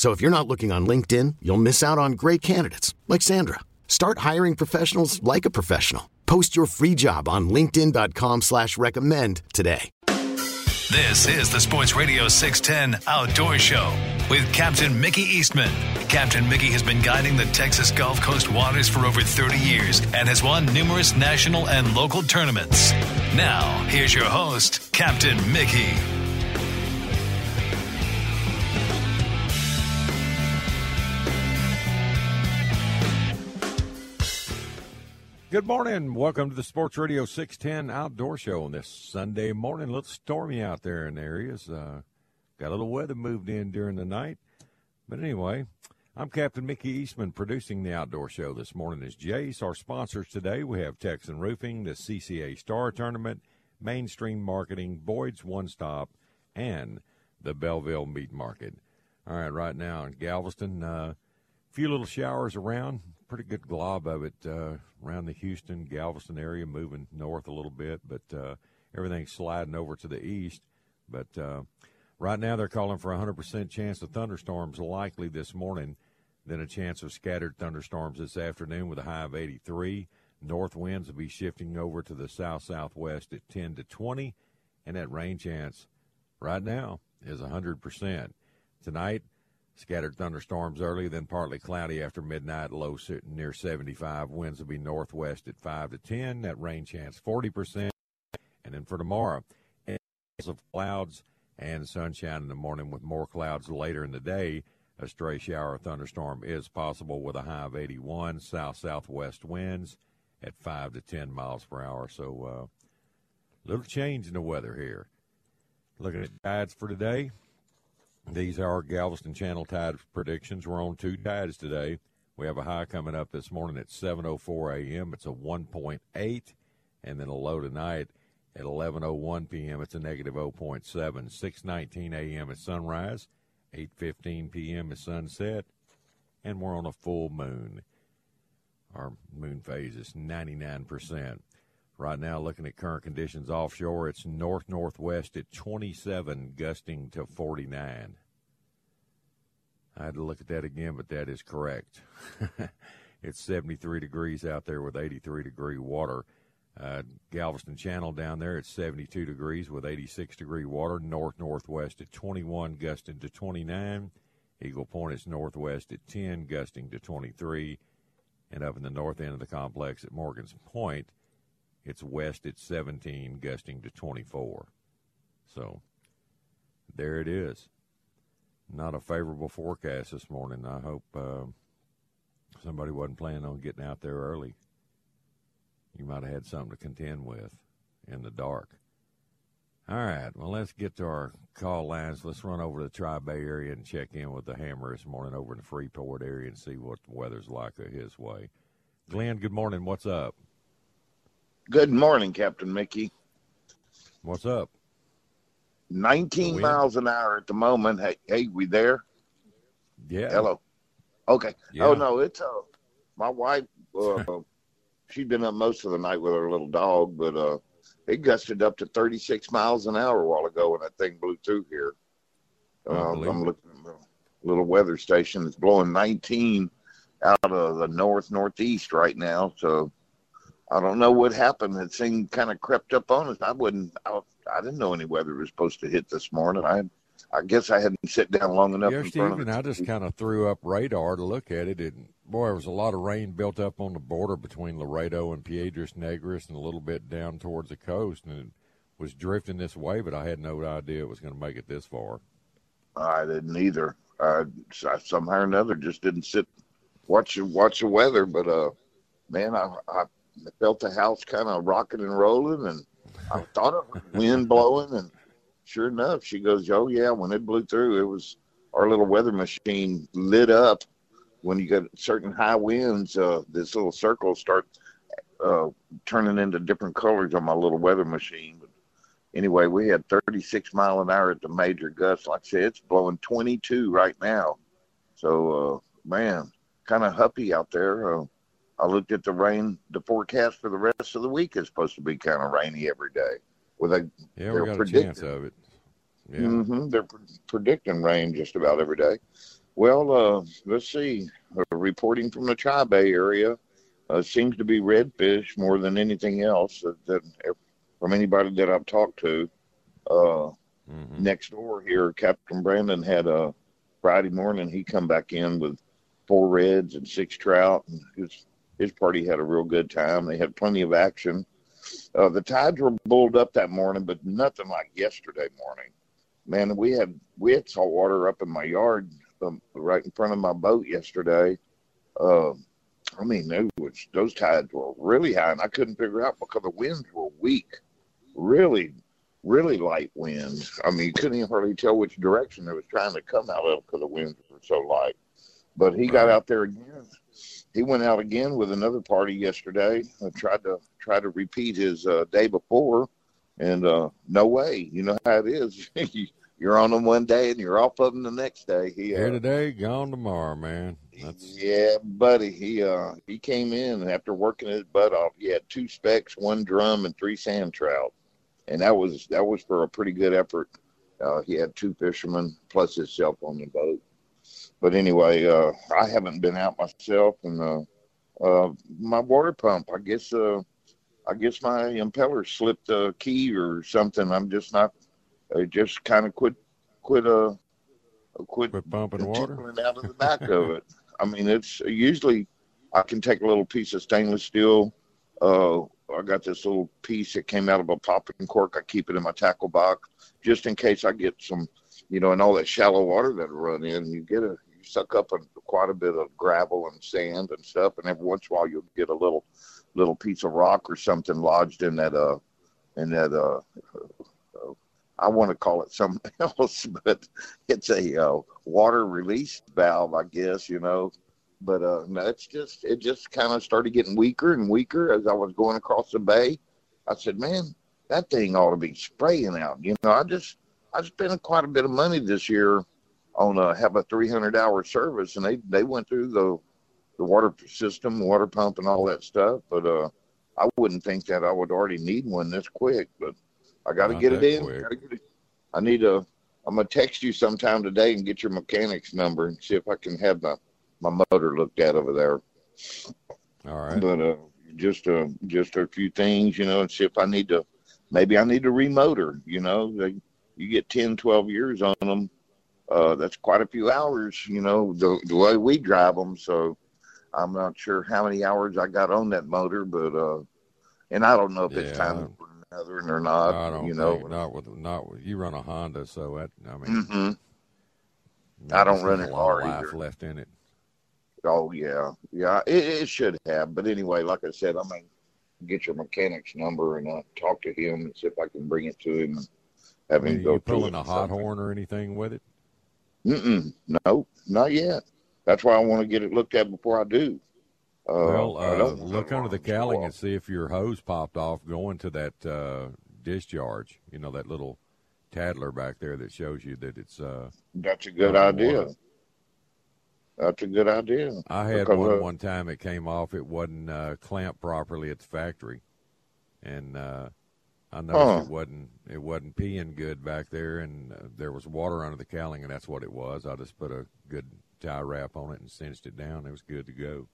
So if you're not looking on LinkedIn, you'll miss out on great candidates like Sandra. Start hiring professionals like a professional. Post your free job on LinkedIn.com slash recommend today. This is the Sports Radio 610 Outdoor Show with Captain Mickey Eastman. Captain Mickey has been guiding the Texas Gulf Coast waters for over 30 years and has won numerous national and local tournaments. Now, here's your host, Captain Mickey. Good morning. Welcome to the Sports Radio 610 Outdoor Show on this Sunday morning. A little stormy out there in the areas. Uh, got a little weather moved in during the night. But anyway, I'm Captain Mickey Eastman producing the Outdoor Show this morning is Jace. Our sponsors today, we have Texan Roofing, the CCA Star Tournament, Mainstream Marketing, Boyd's One Stop, and the Belleville Meat Market. All right, right now in Galveston, a uh, few little showers around, pretty good glob of it uh, around the Houston, Galveston area, moving north a little bit, but uh, everything's sliding over to the east. But uh, right now, they're calling for a 100% chance of thunderstorms likely this morning, then a chance of scattered thunderstorms this afternoon with a high of 83. North winds will be shifting over to the south southwest at 10 to 20, and that rain chance right now is 100%. Tonight, Scattered thunderstorms early, then partly cloudy after midnight, low near 75. Winds will be northwest at 5 to 10. That rain chance 40%. And then for tomorrow, of clouds and sunshine in the morning with more clouds later in the day. A stray shower or thunderstorm is possible with a high of 81. South southwest winds at 5 to 10 miles per hour. So, uh, little change in the weather here. Looking at guides for today. These are Galveston Channel tide predictions. We're on two tides today. We have a high coming up this morning at 7:04 a.m. It's a 1.8, and then a low tonight at 11:01 p.m. It's a negative 0.7. 6:19 a.m. at sunrise, 8:15 p.m. at sunset, and we're on a full moon. Our moon phase is 99 percent. Right now, looking at current conditions offshore, it's north northwest at 27, gusting to 49. I had to look at that again, but that is correct. it's 73 degrees out there with 83 degree water. Uh, Galveston Channel down there it's 72 degrees with 86 degree water. North northwest at 21, gusting to 29. Eagle Point is northwest at 10, gusting to 23. And up in the north end of the complex at Morgan's Point, it's west at 17, gusting to 24. So there it is. Not a favorable forecast this morning. I hope uh, somebody wasn't planning on getting out there early. You might have had something to contend with in the dark. All right, well, let's get to our call lines. Let's run over to the Tri Bay area and check in with the Hammer this morning over in the Freeport area and see what the weather's like his way. Glenn, good morning. What's up? Good morning, Captain Mickey. What's up? 19 miles an hour at the moment. Hey, hey, we there? Yeah. Hello. Okay. Yeah. Oh no, it's uh, my wife. Uh, she'd been up most of the night with her little dog, but uh, it gusted up to 36 miles an hour a while ago when that thing blew through here. Uh, I'm looking at the little weather station. It's blowing 19 out of the north northeast right now. So I don't know what happened. That thing kind of crept up on us. I wouldn't. I, I didn't know any weather was supposed to hit this morning. I, I guess I hadn't sit down long enough. Yeah, Stephen, I just kind of threw up radar to look at it. And boy, there was a lot of rain built up on the border between Laredo and Piedras Negras, and a little bit down towards the coast, and it was drifting this way. But I had no idea it was going to make it this far. I didn't either. I, I somehow or another just didn't sit watch watch the weather. But uh, man, I, I felt the house kind of rocking and rolling, and I thought it was wind blowing, and sure enough, she goes, "Oh yeah." When it blew through, it was our little weather machine lit up. When you get certain high winds, uh, this little circle start uh, turning into different colors on my little weather machine. But anyway, we had 36 mile an hour at the major gusts. Like I said, it's blowing 22 right now. So, uh, man, kind of huppy out there. Uh, I looked at the rain. The forecast for the rest of the week is supposed to be kind of rainy every day. With a yeah, we got a chance of it. Yeah. Mm-hmm. They're pre- predicting rain just about every day. Well, uh, let's see. Uh, reporting from the Tri-Bay area uh, seems to be redfish more than anything else that, that from anybody that I've talked to. Uh, mm-hmm. Next door here, Captain Brandon had a Friday morning. He come back in with four reds and six trout, and his his party had a real good time. They had plenty of action. Uh, the tides were bulled up that morning, but nothing like yesterday morning. Man, we had we had salt water up in my yard, um, right in front of my boat yesterday. Uh, I mean, was, those tides were really high, and I couldn't figure out because the winds were weak, really, really light winds. I mean, you couldn't even hardly tell which direction it was trying to come out of because the winds were so light. But he got out there again. He went out again with another party yesterday. I tried to try to repeat his uh, day before, and uh, no way. You know how it is. you're on them one day and you're off of them the next day. He, uh, Here today, gone tomorrow, man. That's... Yeah, buddy. He uh he came in and after working his butt off, he had two specks, one drum, and three sand trout, and that was that was for a pretty good effort. Uh, he had two fishermen plus himself on the boat. But anyway, uh, I haven't been out myself, and uh, uh, my water pump. I guess uh, I guess my impeller slipped a key or something. I'm just not. I just kind of quit quit uh quit, quit pumping water out of the back of it. I mean, it's usually I can take a little piece of stainless steel. Uh, I got this little piece that came out of a popping cork. I keep it in my tackle box just in case I get some, you know, and all that shallow water that run in. You get a suck up a, quite a bit of gravel and sand and stuff, and every once in a while you'll get a little little piece of rock or something lodged in that uh in that uh I want to call it something else, but it's a uh, water release valve, I guess, you know. But uh, no, it's just it just kind of started getting weaker and weaker as I was going across the bay. I said, man, that thing ought to be spraying out. You know, I just I spent quite a bit of money this year on uh, have a 300 hour service, and they they went through the the water system, water pump, and all that stuff. But uh, I wouldn't think that I would already need one this quick. But I got to get it in. Get it. I need a. I'm gonna text you sometime today and get your mechanic's number and see if I can have my my motor looked at over there. All right. But uh, just a uh, just a few things, you know, and see if I need to. Maybe I need to remotor. You know, they, you get 10, 12 years on them. Uh, that's quite a few hours. You know, the the way we drive them. So I'm not sure how many hours I got on that motor, but uh, and I don't know if yeah. it's time for another one or not. I don't you know, think, not with not with you run a Honda, so that I mean, mm-hmm. I don't run it hard life either. left in it. Oh yeah, yeah, it, it, should have. But anyway, like I said, I'm gonna get your mechanic's number and uh, talk to him and see if I can bring it to him. And have him go you pulling a hot horn or anything with it? Mm-mm, no, not yet. That's why I want to get it looked at before I do. Uh, well, uh, look under the cowling and see if your hose popped off going to that uh, discharge. You know that little tattler back there that shows you that it's. Uh, That's a good idea. Water. That's a good idea. I had because, one uh, one time. It came off. It wasn't uh, clamped properly at the factory, and uh, I noticed it wasn't it wasn't peeing good back there, and uh, there was water under the cowling, and that's what it was. I just put a good tie wrap on it and cinched it down. It was good to go.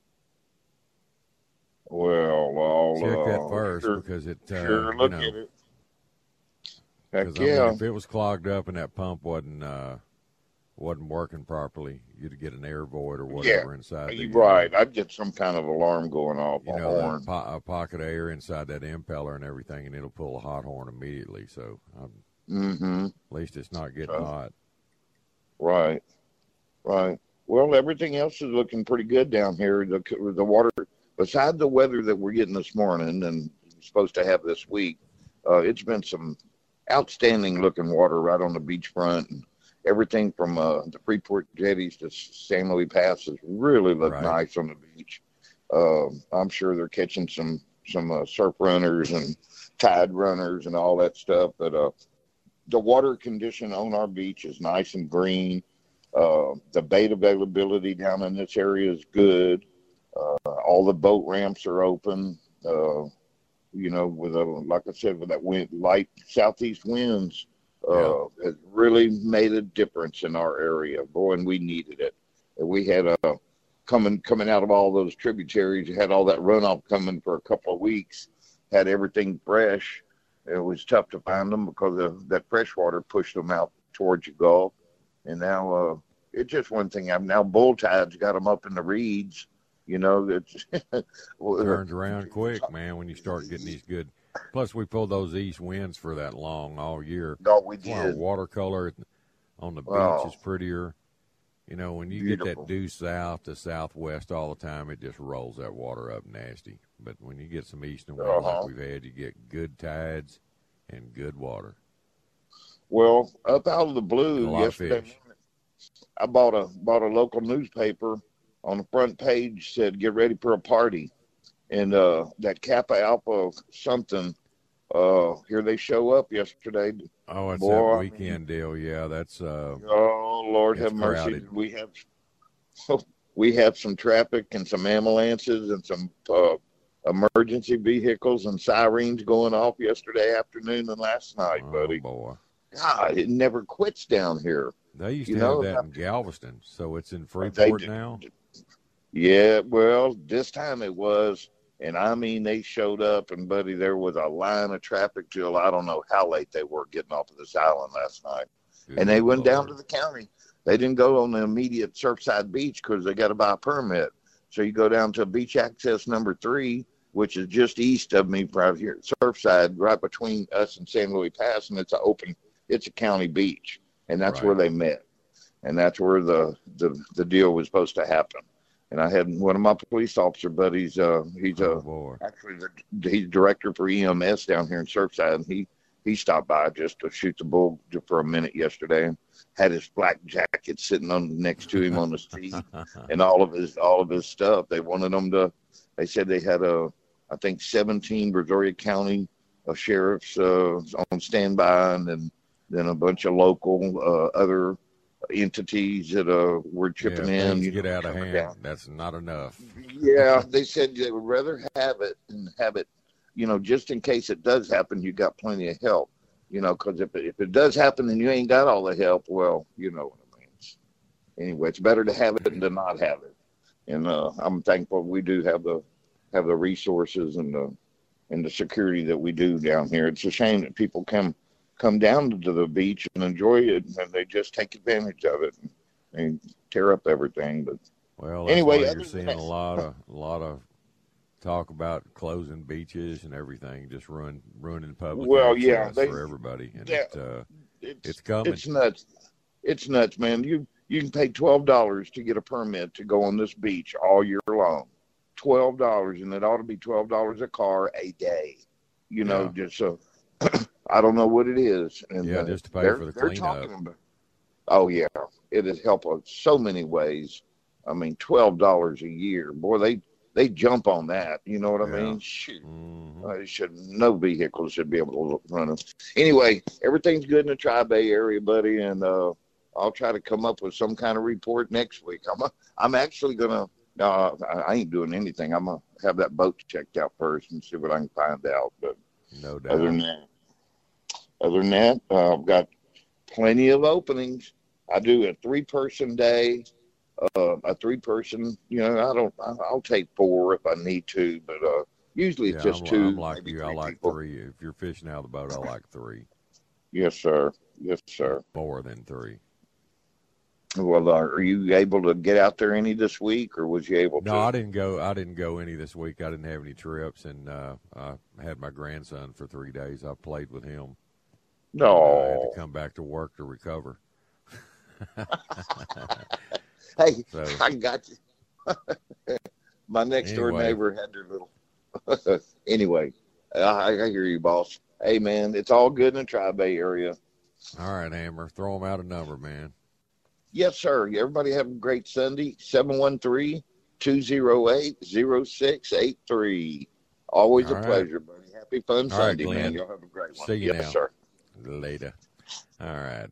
Well, I'll check that uh, first sure, because it. Uh, sure, look you know, at it. Heck yeah! I mean, if it was clogged up and that pump wasn't uh, wasn't working properly, you'd get an air void or whatever inside. The, right. I'd get some kind of alarm going off. You a know, horn. po- a pocket of air inside that impeller and everything, and it'll pull a hot horn immediately. So Mm-hmm. at least it's not getting So- hot. Right. Right. Well, everything else is looking pretty good down here. The the water, beside the weather that we're getting this morning and supposed to have this week, uh, it's been some outstanding looking water right on the beachfront. And everything from uh, the Freeport jetties to San Luis Pass has really looked Right. nice on the beach. Uh, I'm sure they're catching some some uh, surf runners and tide runners and all that stuff. But uh, the water condition on our beach is nice and green. Uh, the bait availability down in this area is good. Uh, all the boat ramps are open. Uh, you know, with a like I said, with that wind, light southeast winds, uh, has really made a difference in our area. Boy, and we needed it. And we had a coming coming out of all those tributaries. You had all that runoff coming for a couple of weeks. Had everything fresh. It was tough to find them because of that fresh water pushed them out towards the Gulf. And now uh, it's just one thing. I'm now bull tides got them up in the reeds. You know, it's well, Turns around quick, man, when you start getting these good. Plus, we pulled those east winds for that long all year. No, we That's why our did. watercolor on the beach Oh. is prettier. You know, when you get that due south to southwest all the time, it just rolls that water up nasty. But when you get some eastern winds Uh-huh. like we've had, you get good tides and good water. Well, up out of the blue a yesterday, morning, I bought a bought a local newspaper. On the front page said, "Get ready for a party," and uh, that Kappa Alpha something. Uh, here they show up yesterday. Oh, it's Boy, that weekend deal. Yeah, that's uh, Oh Lord, have mercy! crowded. We have we have some traffic and some ambulances and some uh, emergency vehicles and sirens going off yesterday afternoon and last night, oh buddy. boy. God, it never quits down here. They used You to know, have that in Galveston, so it's in Freeport now. Yeah, well, this time it was, and I mean, they showed up, and buddy, there was a line of traffic till I don't know how late they were getting off of this island last night, and they Good went down to the county. They didn't go on the immediate Surfside Beach because they got to buy a permit. So you go down to beach access number three, which is just east of me, right here, Surfside, right between us and San Luis Pass, and it's a open, it's a county beach, and that's Right. where they met, and that's where the the the deal was supposed to happen. And I had one of my police officer buddies. Uh, he's Oh a boy. actually the, he's director for EMS down here in Surfside, and he he stopped by just to shoot the bull for a minute yesterday, and had his black jacket sitting on next to him on the seat, and all of his all of his stuff. They wanted him to. They said they had a, I think, 17 Brazoria County uh, sheriffs uh, on standby, and then then a bunch of local uh, other entities that uh, were chipping yeah, in. you get know, out of hand. down That's not enough. yeah, they said they would rather have it and have it, you know, just in case it does happen, you got plenty of help, you know, because if it, if it does happen and you ain't got all the help, well, you know what it means. Anyway, it's better to have it than to not have it, and uh, I'm thankful we do have the have the resources and the and the security that we do down here. It's a shame that people come come down to the beach and enjoy it, and they just take advantage of it and, and tear up everything, but. Well, Anyway, you're seeing that- a lot of a lot of talk about closing beaches and everything, just ruin ruining public Well, yeah, they- for everybody, and Yeah. it, uh, it's It's coming. It's nuts. It's nuts, man. You you can pay twelve dollars to get a permit to go on this beach all year long. Twelve dollars, and it ought to be twelve dollars a car a day. You know, just so I don't know what it is. And Yeah, uh, just to pay they're- for the cleanup. talking about- Oh yeah, it has helped us so many ways. I mean, twelve dollars a year, boy. They they jump on that. You know what I mean? Shoot. mhm. Uh, should no vehicles should be able to run them. Anyway, everything's good in the Tri Bay area, buddy, and uh, I'll try to come up with some kind of report next week. I'm a, I'm actually gonna. No, I, I ain't doing anything. I'm gonna have that boat checked out first and see what I can find out. But no doubt. other than that, other than that, uh, I've got plenty of openings. I do a three person day, uh, a three person. You know, I don't. I'll take four if I need to, but uh, usually it's Yeah, just I'm, 2 I'm like you. I like people. three. If you're fishing out of the boat, I like three. Yes, sir. Yes, sir. More than three. Well, uh, are you able to get out there any this week, or was you able no, to? No, I didn't go. I didn't go any this week. I didn't have any trips, and uh, I had my grandson for three days. I played with him. No, uh, I had to come back to work to recover. hey, So- I got you. my next door neighbor had their little. anyway, I, I hear you, boss. Hey, man, it's all good in the Tri Bay area. All right, Hammer, throw him out a number, man. Yes, sir. Everybody have a great Sunday. 713 208 0683. Always All a right. pleasure, buddy. Happy fun All right, Sunday, man. Y'all have a great one. See you yes, now. sir. Later. All right.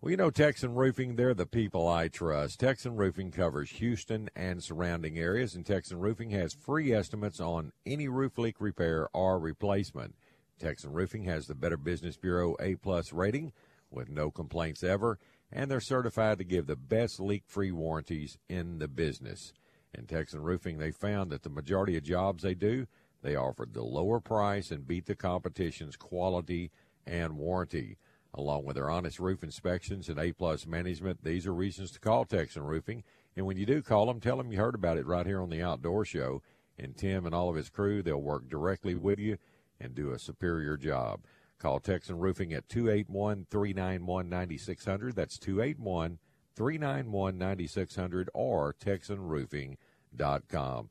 Well, you know, Texan Roofing, they're the people I trust. Texan Roofing covers Houston and surrounding areas, and Texan Roofing has free estimates on any roof leak repair or replacement. Texan Roofing has the Better Business Bureau A plus rating with no complaints ever, and they're certified to give the best leak free warranties in the business. In Texan Roofing, they found that the majority of jobs they do, they offered the lower price and beat the competition's quality and warranty. Along with their honest roof inspections and A plus management, these are reasons to call Texan Roofing. And when you do call them, tell them you heard about it right here on the Outdoor Show. And Tim and all of his crew, they'll work directly with you and do a superior job. Call Texan Roofing at 281 391 9600. That's 281 391 9600 or TexanRoofing.com.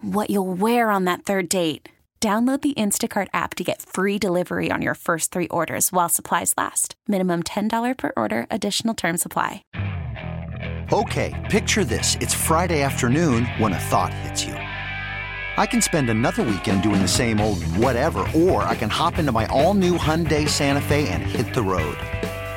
what you'll wear on that third date. Download the Instacart app to get free delivery on your first three orders while supplies last. Minimum $10 per order, additional term supply. Okay, picture this. It's Friday afternoon when a thought hits you. I can spend another weekend doing the same old whatever, or I can hop into my all new Hyundai Santa Fe and hit the road.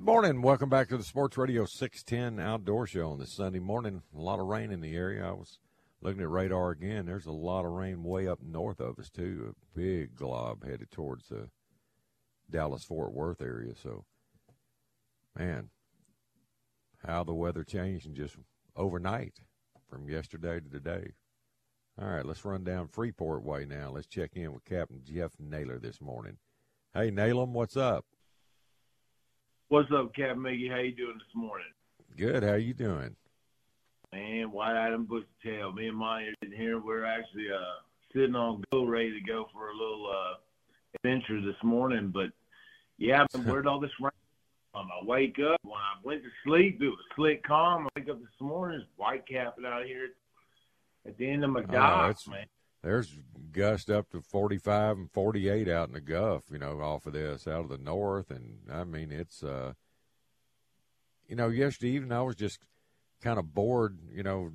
Good morning. Welcome back to the Sports Radio 610 Outdoor Show on this Sunday morning. A lot of rain in the area. I was looking at radar again. There's a lot of rain way up north of us, too. A big glob headed towards the Dallas Fort Worth area. So, man, how the weather changed in just overnight from yesterday to today. All right, let's run down Freeport Way now. Let's check in with Captain Jeff Naylor this morning. Hey, Nalum, what's up? What's up, Captain Mickey? How you doing this morning? Good. How you doing? Man, white item bush tail. Me and mine are in here. We're actually uh, sitting on go, ready to go for a little uh, adventure this morning. But yeah, I've been where'd all this rain from? I wake up when I went to sleep. It was slick calm. I wake up this morning, it's white capping out here at the end of my Oh, dock, man. There's gust up to 45 and 48 out in the Gulf, you know, off of this, out of the north. And I mean, it's, uh, you know, yesterday evening I was just kind of bored, you know,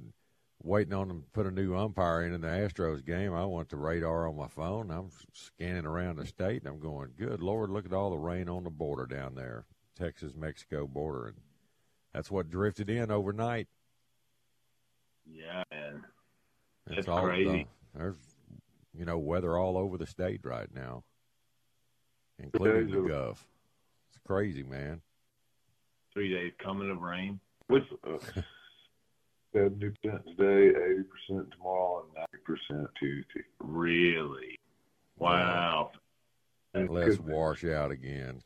waiting on them to put a new umpire in in the Astros game. I went to radar on my phone. I'm scanning around the state and I'm going, good Lord, look at all the rain on the border down there, Texas Mexico border. And that's what drifted in overnight. Yeah, man. It's That's all crazy. The, there's, you know, weather all over the state right now. including the Gulf. It's crazy, man. Three days coming of rain. What's uh, seventy percent today, eighty percent tomorrow, and ninety percent Tuesday. Really? Wow. And let's wash out again.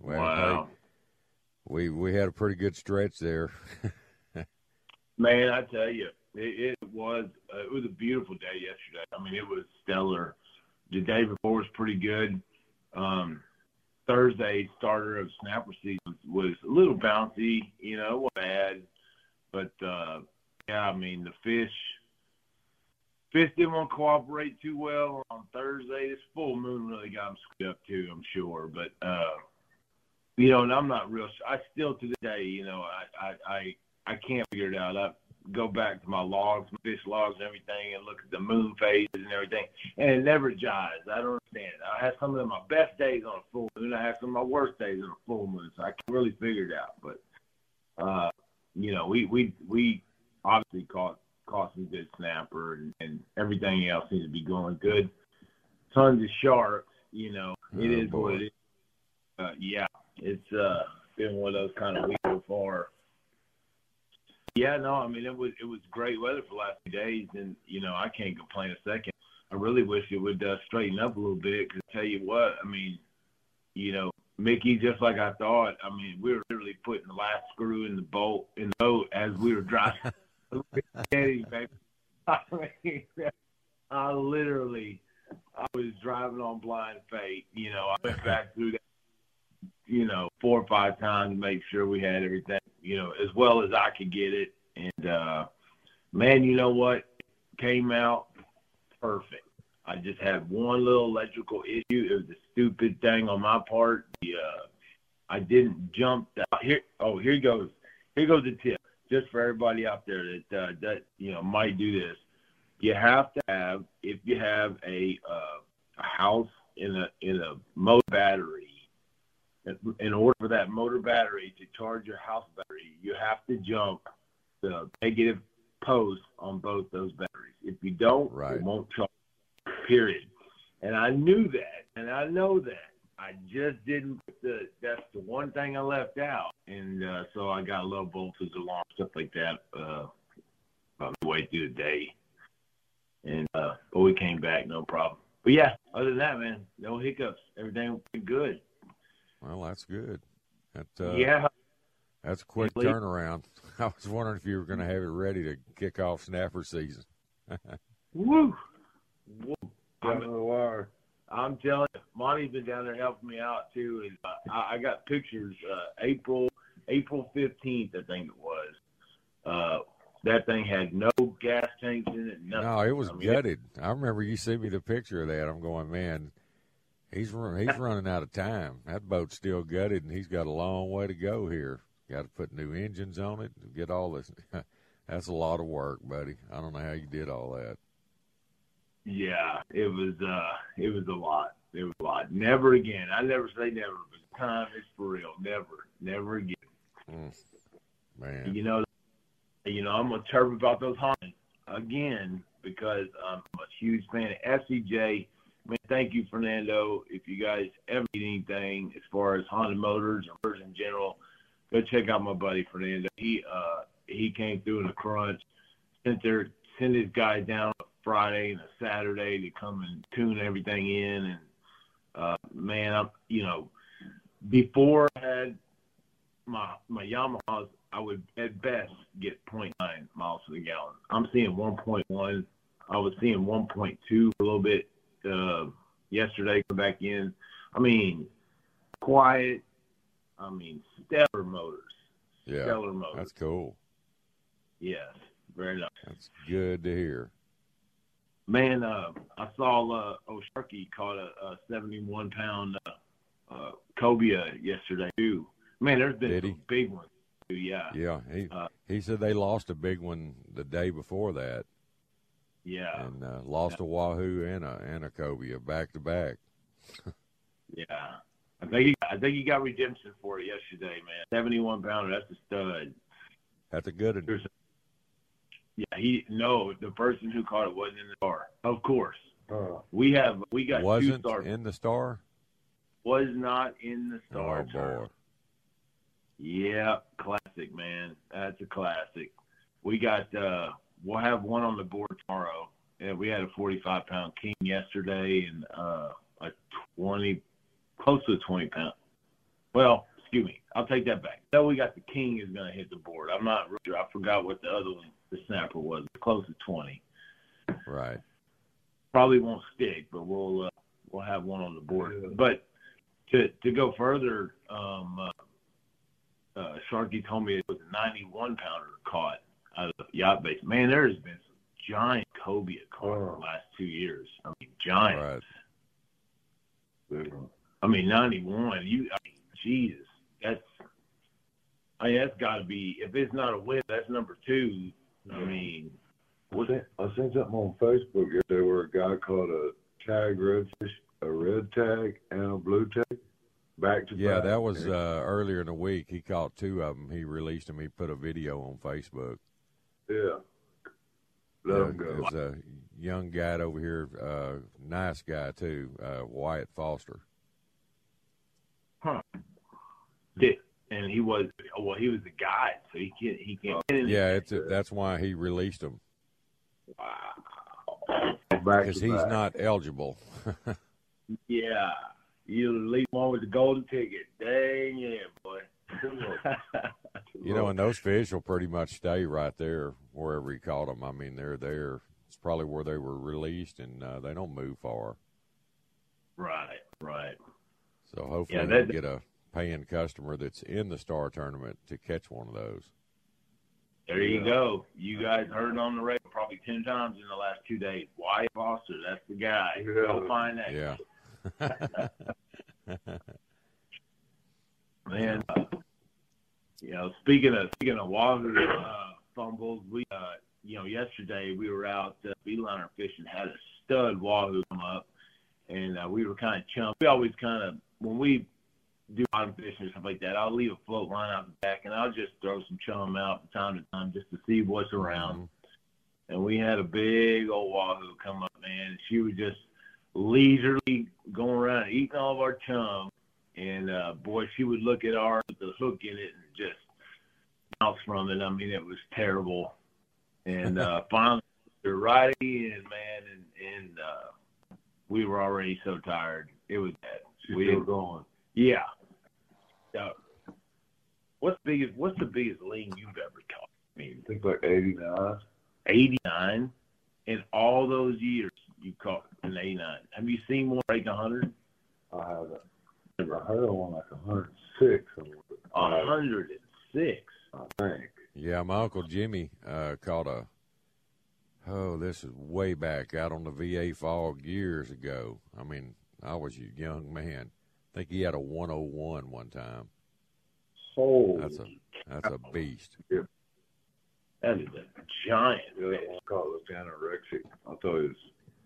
Well, wow. Hey, we we had a pretty good stretch there. Man, I tell you, it, it was uh, it was a beautiful day yesterday. I mean, it was stellar. The day before was pretty good. Um, Thursday starter of snapper season was, was a little bouncy, you know, wasn't bad, but uh, yeah, I mean the fish fish didn't want to cooperate too well on Thursday. This full moon really got them screwed up too, I'm sure, but uh, you know, and I'm not real. I still to this day, you know, I I I, I can't figure it out. I go back to my logs, my fish logs, and everything, and look at the moon phases and everything, and it never jives. I don't understand. I have some of my best days on a full moon. I have some of my worst days on a full moon, so I can't really figure it out. But uh, you know, we we we obviously caught caught some good snapper, and, and everything else seems to be going good. Tons of sharks. You know, it Oh, is boy. what it is. Uh, yeah, it's uh, been one of those kind of weeks so far. Yeah, no, I mean it was it was great weather for the last few days, and you know I can't complain a second. I really wish it would uh, straighten up a little bit. Cause tell you what, I mean, you know, Mickey, just like I thought. I mean, we were literally putting the last screw in the bolt in the boat as we were driving. Baby. I mean, I literally, I was driving on blind faith. You know, I went back through that, you know, four or five times to make sure we had everything, you know, as well as I could get it. And uh, man, you know what? Came out perfect. I just had one little electrical issue. It was a stupid thing on my part. The uh, I didn't jump that here. Oh, here goes. Here goes the tip, just for everybody out there that uh, that you know might do this. You have to have if you have a uh, a house in a in a motor battery. In order for that motor battery to charge your house battery, you have to jump the negative post on both those batteries. If you don't, Right. it won't charge. Period. And I knew that, and I know that. I just didn't. Put the that's the one thing I left out, and uh, so I got a low voltage alarm stuff like that uh, on the way through the day. And uh, but we came back, no problem. But yeah, other than that, man, no hiccups. Everything good. Well, that's good. That, uh, yeah, that's a quick turnaround. I was wondering if you were going to have it ready to kick off snapper season. woo. woo. I'm, to the wire. I'm telling you, Monty's been down there helping me out too. And uh, I, I got pictures. Uh, April April 15th, I think it was. Uh, that thing had no gas tanks in it. Nothing. No, it was I mean, gutted. I remember you sent me the picture of that. I'm going, man, he's run, he's running out of time. That boat's still gutted, and he's got a long way to go here. Got to put new engines on it. and Get all this. That's a lot of work, buddy. I don't know how you did all that. Yeah, it was uh it was a lot. It was a lot. Never again. I never say never, but time is for real. Never, never again. Man, You know, you know, I'm gonna chirp about those Hondas again because I'm a huge fan of FCJ. Man, thank you, Fernando. If you guys ever need anything as far as Honda motors or motors in general, go check out my buddy Fernando. He uh he came through in a crunch, sent their sent his guys down a Friday and a Saturday to come and tune everything in and uh man, I'm you know, before I had my my Yamahas, I would at best get 0.9 miles to the gallon. I'm seeing 1.1. I was seeing 1.2 a little bit uh, yesterday. Come back in. I mean, quiet. I mean, stellar motors. yeah, Stellar motors. that's cool. Yes, very nice. That's good to hear. Man, uh, I saw uh, Osharky caught a, a 71 pound uh, uh, cobia yesterday too. Man, there's been Did some he? big ones too. Yeah, Yeah, he Uh, he said they lost a big one the day before that, yeah, and uh, lost a wahoo and a and a cobia back to back. yeah. I think he, I think he got redemption for it yesterday, man. 71 pounder, that's a stud. That's a good one. There's Yeah, he no, the person who caught it wasn't in the star. Of course, Uh, we have we got Wasn't stars. in the star. was not in the star Oh, boy. Yeah, classic, man. That's a classic. We got uh we'll have one on the board tomorrow. Yeah, we had a forty five pound king yesterday and uh a twenty close to a twenty pound. Well, excuse me, I'll take that back. So we got the king is gonna hit the board. I'm not really sure. I forgot what the other one the snapper was. Close to twenty. Right. Probably won't stick, but we'll uh, we'll have one on the board. Yeah. But to to go further, um, uh, uh, Sharky told me it was a 91 pounder caught out of the yacht base. Man, there has been some giant cobia caught in the Oh. last two years. I mean, giant. Right. I mean, 91. You, I mean, Jesus, that's. I mean, that's got to be. If it's not a win, that's number two. I mean, I seen, I seen something on Facebook yesterday where a guy caught a tag redfish, a red tag, and a blue tag back to Yeah, back. that was uh, earlier in the week. He caught two of them. He released them. He put a video on Facebook. Yeah. Let Yeah, him go. There's a young guy over here, uh, nice guy too, uh, Wyatt Foster. huh? Did, and he was well. He was a guide, so he can't. He can't. get in Yeah, it's that's why he released him. Wow. Because he's back. not eligible. Yeah. You leave one with the golden ticket. Dang yeah, boy. You know, and those fish will pretty much stay right there wherever he caught them. I mean, they're there. It's probably where they were released, and uh, they don't move far. right, right. So hopefully Yeah, they'll get a paying customer that's in the star tournament to catch one of those. There you Yeah. go. You guys heard it on the radio probably ten times in the last two days. Wyatt Foster, that's the guy. Yeah. Go find that. Yeah. Man, uh, you know, speaking of speaking of wahoo uh, fumbles, we uh, you know yesterday we were out uh, beeliner fishing, had a stud wahoo come up, and uh, we were kind of chum. We always kind of when we do bottom fishing and stuff like that, I'll leave a float line out the back, and I'll just throw some chum out from time to time just to see what's around. And we had a big old wahoo come up, man. And she was just leisurely going around eating all of our chum. And uh, boy, she would look at ours with the hook in it and just bounce from it. I mean, it was terrible. And uh, finally, we were right in, man, and and uh, we were already so tired. It was bad. She's we still going. yeah. So, what's the biggest? What's the biggest ling you've ever caught? I mean, I think like 89. 89 in all those years you caught an 89 have you seen one break 100 I haven't. Never heard of one like 106. or 106 I think. Yeah, my uncle Jimmy uh, caught a. Oh, this is way back out on the VA fog years ago. I mean, I was a young man. I think he had a 101 one time. Holy. That's a that's a beast. that is a giant Yeah, that fish. one called was anorexic. I thought it was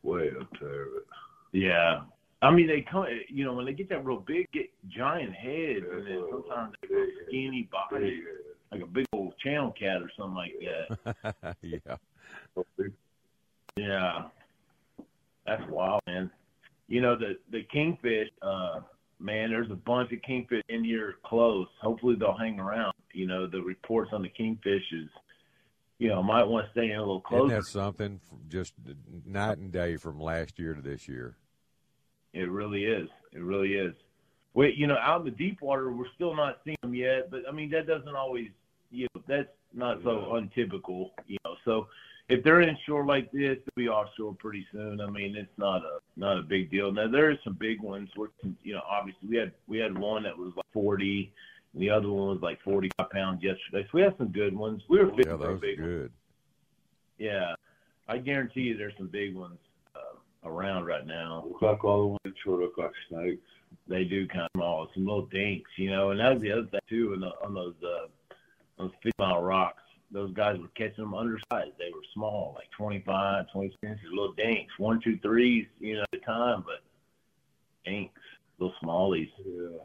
way up there, but yeah i mean they come you know when they get that real big get giant heads and then sometimes they got skinny bodies like a big old channel cat or something like that yeah. Yeah, that's wild, man. You know the the kingfish, uh, man. There's a bunch of kingfish in here close. Hopefully they'll hang around. You know the reports on the kingfish is, you know, might want to stay in a little closer. Isn't that something? Just night and day from last year to this year. It really is. It really is. Wait, you know, out in the deep water, we're still not seeing them yet. But I mean, that doesn't always, you know, that's not so untypical. You know, so if they're inshore like this, they'll be offshore pretty soon. I mean, it's not a not a big deal. Now there are some big ones. We're, you know, obviously we had we had one that was like 40, and the other one was like 45 pounds yesterday. So we had some good ones. We were fishing Yeah, for a those are big one. good. Yeah, I guarantee you, there's some big ones around right now. Look like all the ones that sure look like snakes. they do kind of small, some little dinks, you know. And that was the other thing too, on, the, on those uh, those 50 mile rocks. Those guys were catching them undersized. They were small, like 25, 26 inches, little dinks, one, two, threes, you know, at a time, but dinks, little smallies. Yeah.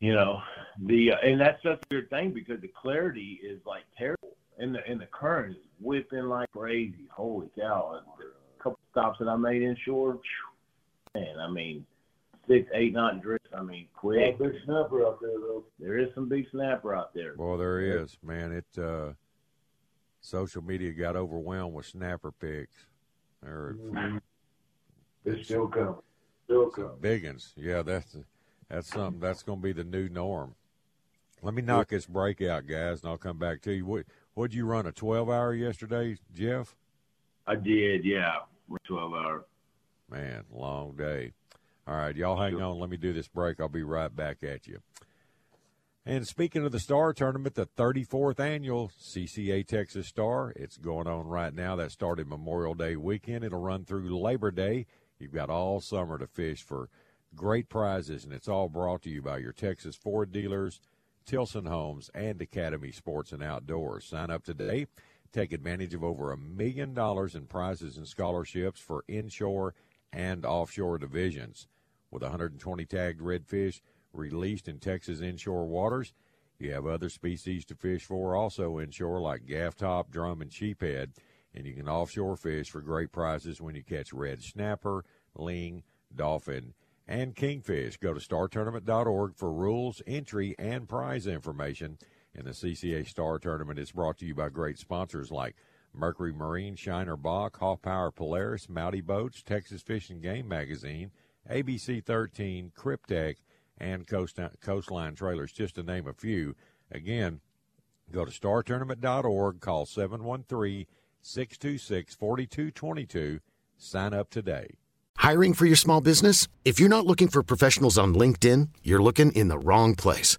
You know, the uh, and that's such a weird thing because the clarity is like terrible, and the and the current is whipping like crazy. Holy cow! And couple stops that I made inshore, phew, man, I mean, six, eight knot drift. I mean, quick. Big snapper out there though. There is some big snapper out there. Well, there is, man. It uh, social media got overwhelmed with snapper pics. There, Mm-hmm. It's still coming. Still some coming. big ones. Yeah, that's that's something that's going to be the new norm. Let me knock this break out, guys, and I'll come back to you. What would you run a twelve hour yesterday, Jeff? I did, yeah. Twelve hour. Man, long day. All right, y'all hang on. Let me do this break. I'll be right back at you. And speaking of the Star Tournament, the 34th annual CCA Texas Star, it's going on right now. That started Memorial Day weekend. It'll run through Labor Day. You've got all summer to fish for great prizes, and it's all brought to you by your Texas Ford dealers, Tilson Homes, and Academy Sports and Outdoors. Sign up today. Take advantage of over a million dollars in prizes and scholarships for inshore and offshore divisions. With 120 tagged redfish released in Texas inshore waters, you have other species to fish for also inshore, like gaff top, drum, and sheephead. And you can offshore fish for great prizes when you catch red snapper, ling, dolphin, and kingfish. Go to startournament.org for rules, entry, and prize information. And the CCA Star Tournament is brought to you by great sponsors like Mercury Marine, Shiner Bock, Hoff Power Polaris, Mouty Boats, Texas Fish and Game Magazine, ABC 13, Kryptek, and Coast, Coastline Trailers, just to name a few. Again, go to startournament.org, call 713 626 4222, sign up today. Hiring for your small business? If you're not looking for professionals on LinkedIn, you're looking in the wrong place.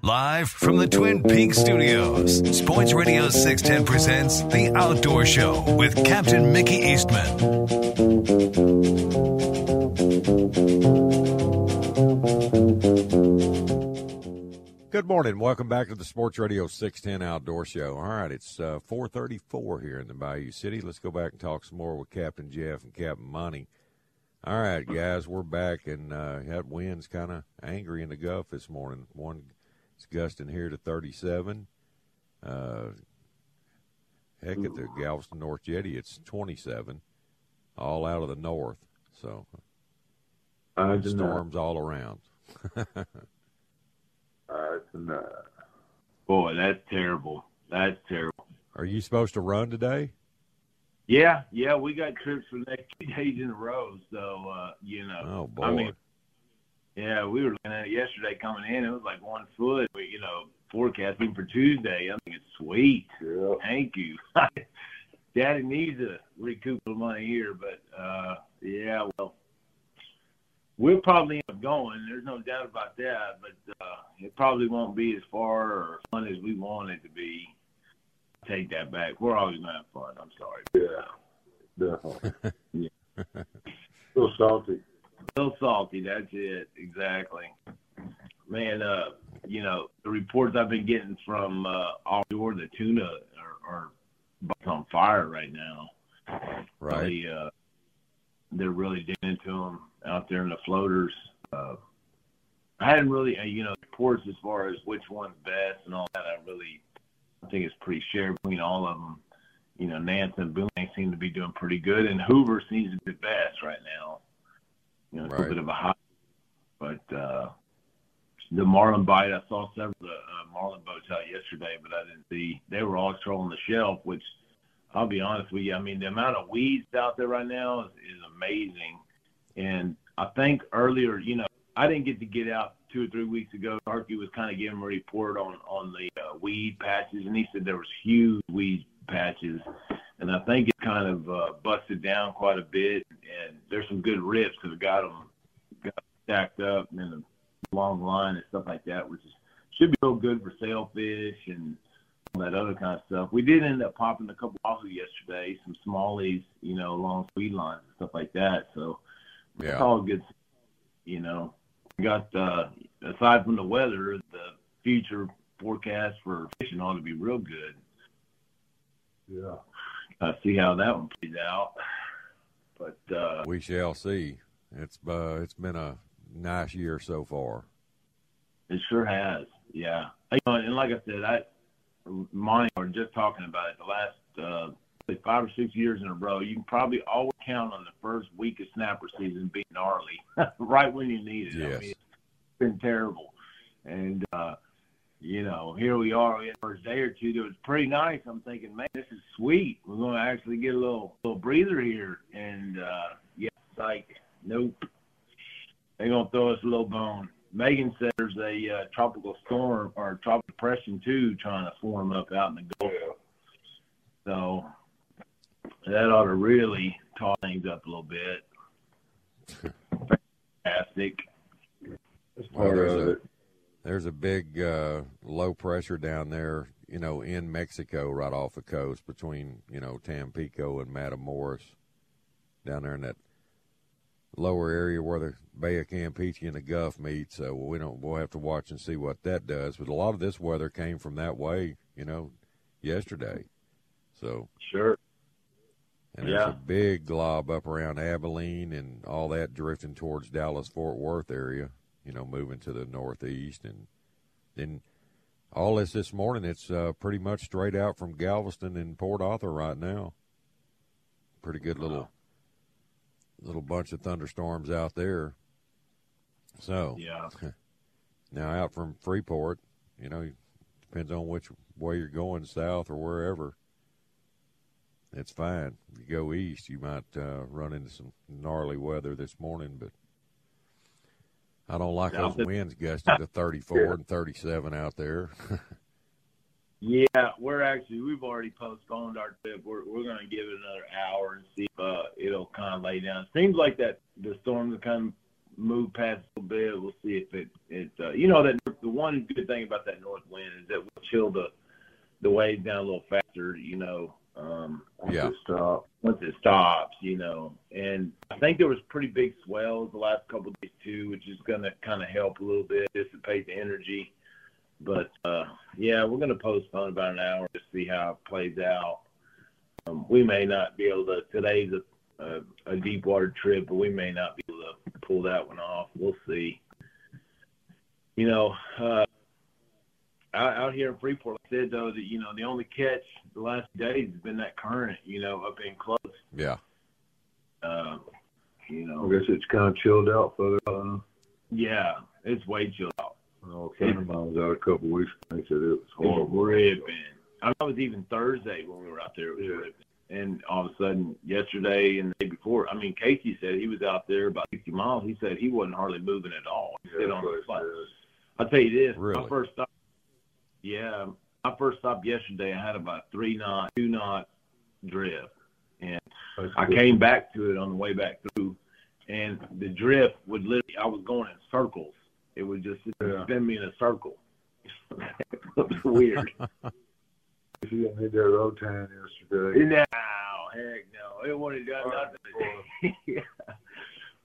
Live from the Twin Peaks studios, Sports Radio 610 presents The Outdoor Show with Captain Mickey Eastman. Good morning. Welcome back to the Sports Radio 610 Outdoor Show. All right, it's uh, 434 here in the Bayou City. Let's go back and talk some more with Captain Jeff and Captain Monty. All right, guys, we're back, and uh, that wind's kind of angry in the Gulf this morning. One it's gusting here to 37. Uh, heck, at the Galveston North Jetty, it's 27, all out of the north. So storms all around. Boy, that's terrible. That's terrible. Are you supposed to run today? Yeah, yeah, we got trips for the next two days in a row. So, uh, you know, Oh boy. I mean, yeah, we were looking at it yesterday coming in. It was like one foot. We, you know, forecasting for Tuesday. I'm thinking, sweet. Yeah. Thank you. Daddy needs to recoup the money here, but uh, yeah, well, we'll probably end up going. There's no doubt about that, but uh, it probably won't be as far or fun as we want it to be. Take that back. We're always gonna have fun. I'm sorry. Yeah, definitely. yeah. little salty. Little salty. That's it. Exactly. Man, uh, you know the reports I've been getting from uh, offshore, the tuna are, are on fire right now. Right. Really, uh, they're really digging into them out there in the floaters. Uh, I hadn't really, uh, you know, reports as far as which one's best and all that. I really, I think it's pretty shared between all of them. You know, Nance and Boone seem to be doing pretty good, and Hoover seems to be the best right now. You know, it's Right. a bit of a hot, but uh, the marlin bite. I saw several of the uh, marlin boats out yesterday, but I didn't see. They were all trolling the shelf, which I'll be honest with you. I mean, the amount of weeds out there right now is, is amazing. And I think earlier, you know, I didn't get to get out two or three weeks ago. Starkey was kind of giving a report on on the uh, weed patches, and he said there was huge weed patches, and I think it kind of uh, busted down quite a bit. And there's some good rips that have got them got stacked up and in a long line and stuff like that, which is should be real good for sailfish and all that other kind of stuff. We did end up popping a couple off yesterday, some smallies, you know, along speed lines and stuff like that. So it's all good. You know, we got uh, aside from the weather, the future forecast for fishing ought to be real good. Yeah. I see how that one plays out. But uh, We shall see. It's uh, it's been a nice year so far. It sure has. Yeah. You know, and like I said, I Monty were just talking about it. The last uh, five or six years in a row, you can probably always count on the first week of snapper season being gnarly, right when you need it. I Yes. mean, it's been terrible, and uh, you know, here we are. We had the first day or two that was pretty nice. I'm thinking, man, this is sweet. We're going to actually get a little little breather here, and uh, yeah, it's like nope they're gonna throw us a little bone. Megan said there's a uh, tropical storm or tropical depression too trying to form up out in the Gulf. So that ought to really tall things up a little bit. Fantastic. Well, there's a, there's a big uh, low pressure down there, you know, in Mexico, right off the coast between you know Tampico and Matamoros, down there in that lower area where the Bay of Campeche and the Gulf meet. So we don't. We'll have to watch and see what that does. But a lot of this weather came from that way, you know, yesterday. So Sure. and there's a big glob up around Abilene and all that drifting towards Dallas Fort Worth area, you know, moving to the northeast. And then all this this morning, it's uh, pretty much straight out from Galveston and Port Arthur right now. Pretty good little little bunch of thunderstorms out there. So Yeah. now out from Freeport, you know, depends on which way you're going, south or wherever. It's fine. If you go east, you might uh, run into some gnarly weather this morning, but I don't like those winds gusting to 34 and 37 out there. Yeah, we're actually we've already postponed our trip. We're we're gonna give it another hour and see if uh, it'll kind of lay down. Seems like that the storm will kind of move past a little bit. We'll see if it it uh, you know that the one good thing about that north wind is that will chill the the waves down a little faster. You know, um, once Yeah. it stops. Once it stops, you know, and I think there was pretty big swells the last couple of days too, which is gonna kind of help a little bit dissipate the energy. But uh, yeah, we're going to postpone about an hour to see how it plays out. Um, we may not be able to. Today's a, a, a deep water trip, but we may not be able to pull that one off. We'll see. You know, uh, out, out here in Freeport, I said though that you know the only catch the last days has been that current. You know, up in close. yeah. Uh, you know, I guess it's kind of chilled out further out. huh? yeah, it's way chilled out. Oh, a friend of mine was out a couple of weeks ago. He said it was horrible. ripping. I mean, it was even Thursday when we were out there. It was ripping. And all of a sudden, yesterday and the day before, I mean, Casey said he was out there about 60 miles. He said he wasn't hardly moving at all. He Yeah, stayed on the that's spot. what it is. I'll tell you this. Really? My first stop. Yeah, my first stop yesterday, I had about three knot, two knot drift, and That's I came back to it on the way back through, and the drift would literally. I was going in circles. It would just Yeah. spin me in a circle. it was weird. You didn't need that Rhodan yesterday. no, heck no. It wouldn't have done nothing. yeah.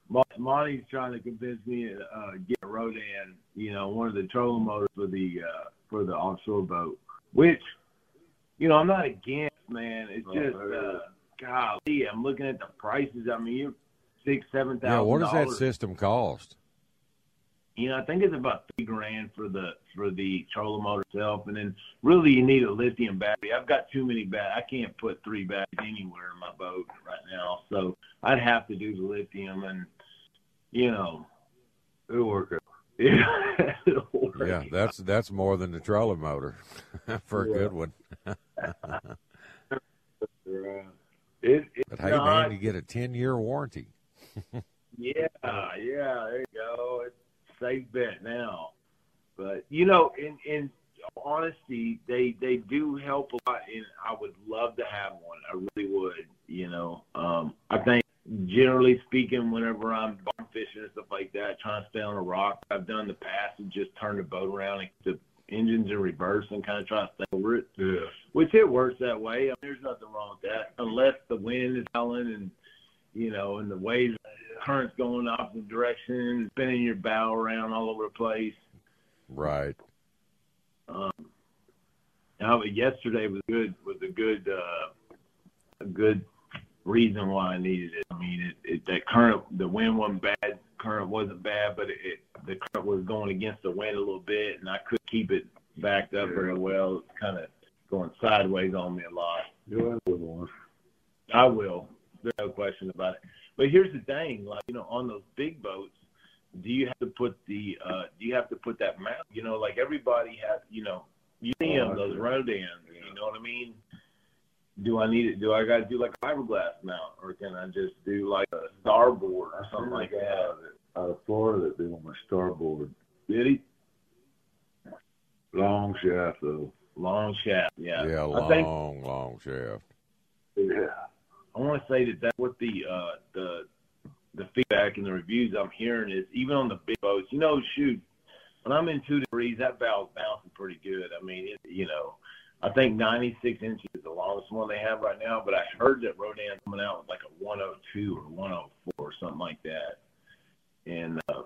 Mon- Monty's trying to convince me to uh, get a Rhodan, you know, one of the trolling motors for the uh, for the offshore boat. Which, you know, I'm not against, man. It's just, uh, golly, I'm looking at the prices. I mean, you're six, seven thousand. Yeah, what does that system cost? You know, I think it's about three grand for the for the trolling motor itself, and then really you need a lithium battery. I've got too many bat. I can't put three batteries anywhere in my boat right now, so I'd have to do the lithium, and you know, It'll work out. yeah, it'll work. Yeah, that's that's more than the trolling motor for a good one. Right. It, But hey, not, man, you get a ten year warranty. Yeah, yeah, there you go. It's safe bet now. But you know, in in honesty, they they do help a lot, and I would love to have one. I really would. You know, um, I think generally speaking, whenever I'm bottom fishing and stuff like that, trying to stay on a rock, I've done in the past and just turn the boat around and the engines in reverse and kind of try to stay over it. Yeah. Which it works that way. I mean, there's nothing wrong with that, unless the wind is howling and you know, and the waves, currents going opposite direction, spinning your bow around all over the place. Right. Um, now, yesterday was good. Was a good, uh, a good reason why I needed it. I mean, it, it that current, the wind wasn't bad. Current wasn't bad, but it, the current was going against the wind a little bit, and I couldn't keep it backed up very well. It's kind of going sideways on me a lot. You'll end one. I will. There's no question about it. But here's the thing, like you know, on those big boats, do you have to put the uh do you have to put that mount? You know, like everybody has, you know, you see them those Rhodans. You know what I mean? Do I need it? Do I got to do like a fiberglass mount, or can I just do like a starboard or something like that? Out of out of Florida, that did on my starboard. Did he? Long shaft, though. Long shaft, yeah. Yeah, I think long, long shaft. Yeah. I want to say that that's what the uh, the the feedback and the reviews I'm hearing is even on the big boats. You know, shoot, when I'm in two degrees, that valve's bouncing pretty good. I mean, it, you know, I think 96 inches is the longest one they have right now. But I heard that Rhodan's coming out with like a 102 or 104 or something like that. And uh,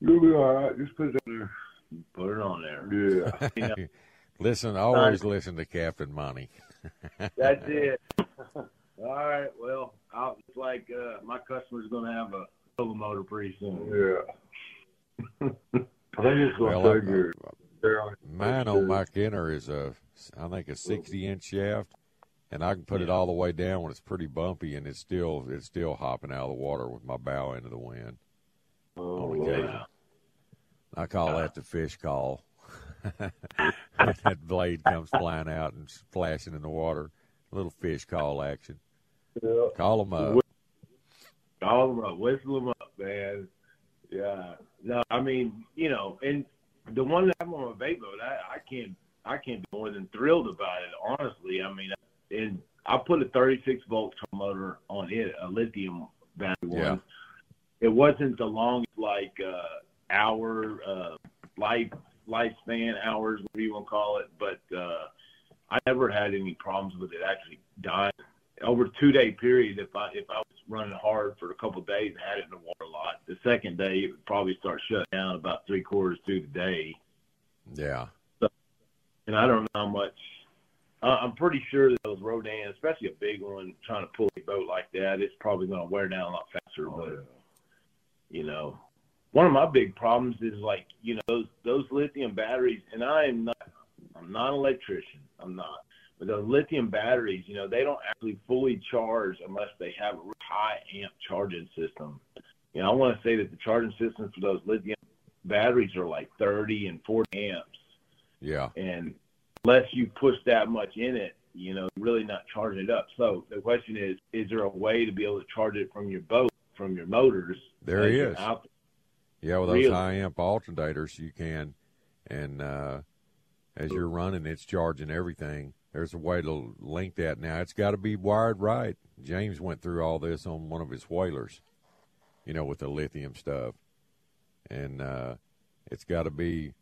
You'll be all right. Just put it in there. put it on there. Yeah. You know, listen, always listen to Captain Monty. That's it. All right. Well, I'll, it's like uh, my customer's going to have a solo motor pretty soon. Yeah. I think it's going Well, to I- take your. Mine on my Kenner is a, I think a 60 inch shaft, and I can put it all the way down when it's pretty bumpy, and it's still it's still hopping out of the water with my bow into the wind. Oh, on occasion. I call that the fish call. that blade comes flying out and splashing in the water. Little fish call action. Yeah. Call them up. Call them up, whistle them up, man. Yeah. No, I mean, you know, and the one that I'm on a bait boat, I, I can't, I can't be more than thrilled about it. Honestly, I mean, and I put a 36 volt motor on it, a lithium battery one. Yeah. It wasn't the longest, like uh, hour uh, life lifespan hours, whatever you want to call it, but uh, I never had any problems with it actually dying over a two day period, if I if I was running hard for a couple of days and had it in the water a lot, the second day it would probably start shutting down about three quarters through the day. Yeah. And I don't know how much. Uh, I'm pretty sure that those Rhodans, especially a big one, trying to pull a boat like that, it's probably going to wear down a lot faster. but you know, one of my big problems is like you know those those lithium batteries, and I am not. I'm not an electrician. I'm not. But those lithium batteries, you know, they don't actually fully charge unless they have a high amp charging system. You know, I want to say that the charging systems for those lithium batteries are like 30 and 40 amps. Yeah. And unless you push that much in it, you know, really not charging it up. So the question is, is there a way to be able to charge it from your boat, from your motors? There is. out Yeah, with those high amp alternators, you can, and uh, as you're running, it's charging everything. There's a way to link that now. It's got to be wired right. James went through all this on one of his whalers. you know, with the lithium stuff, and uh, it's got to be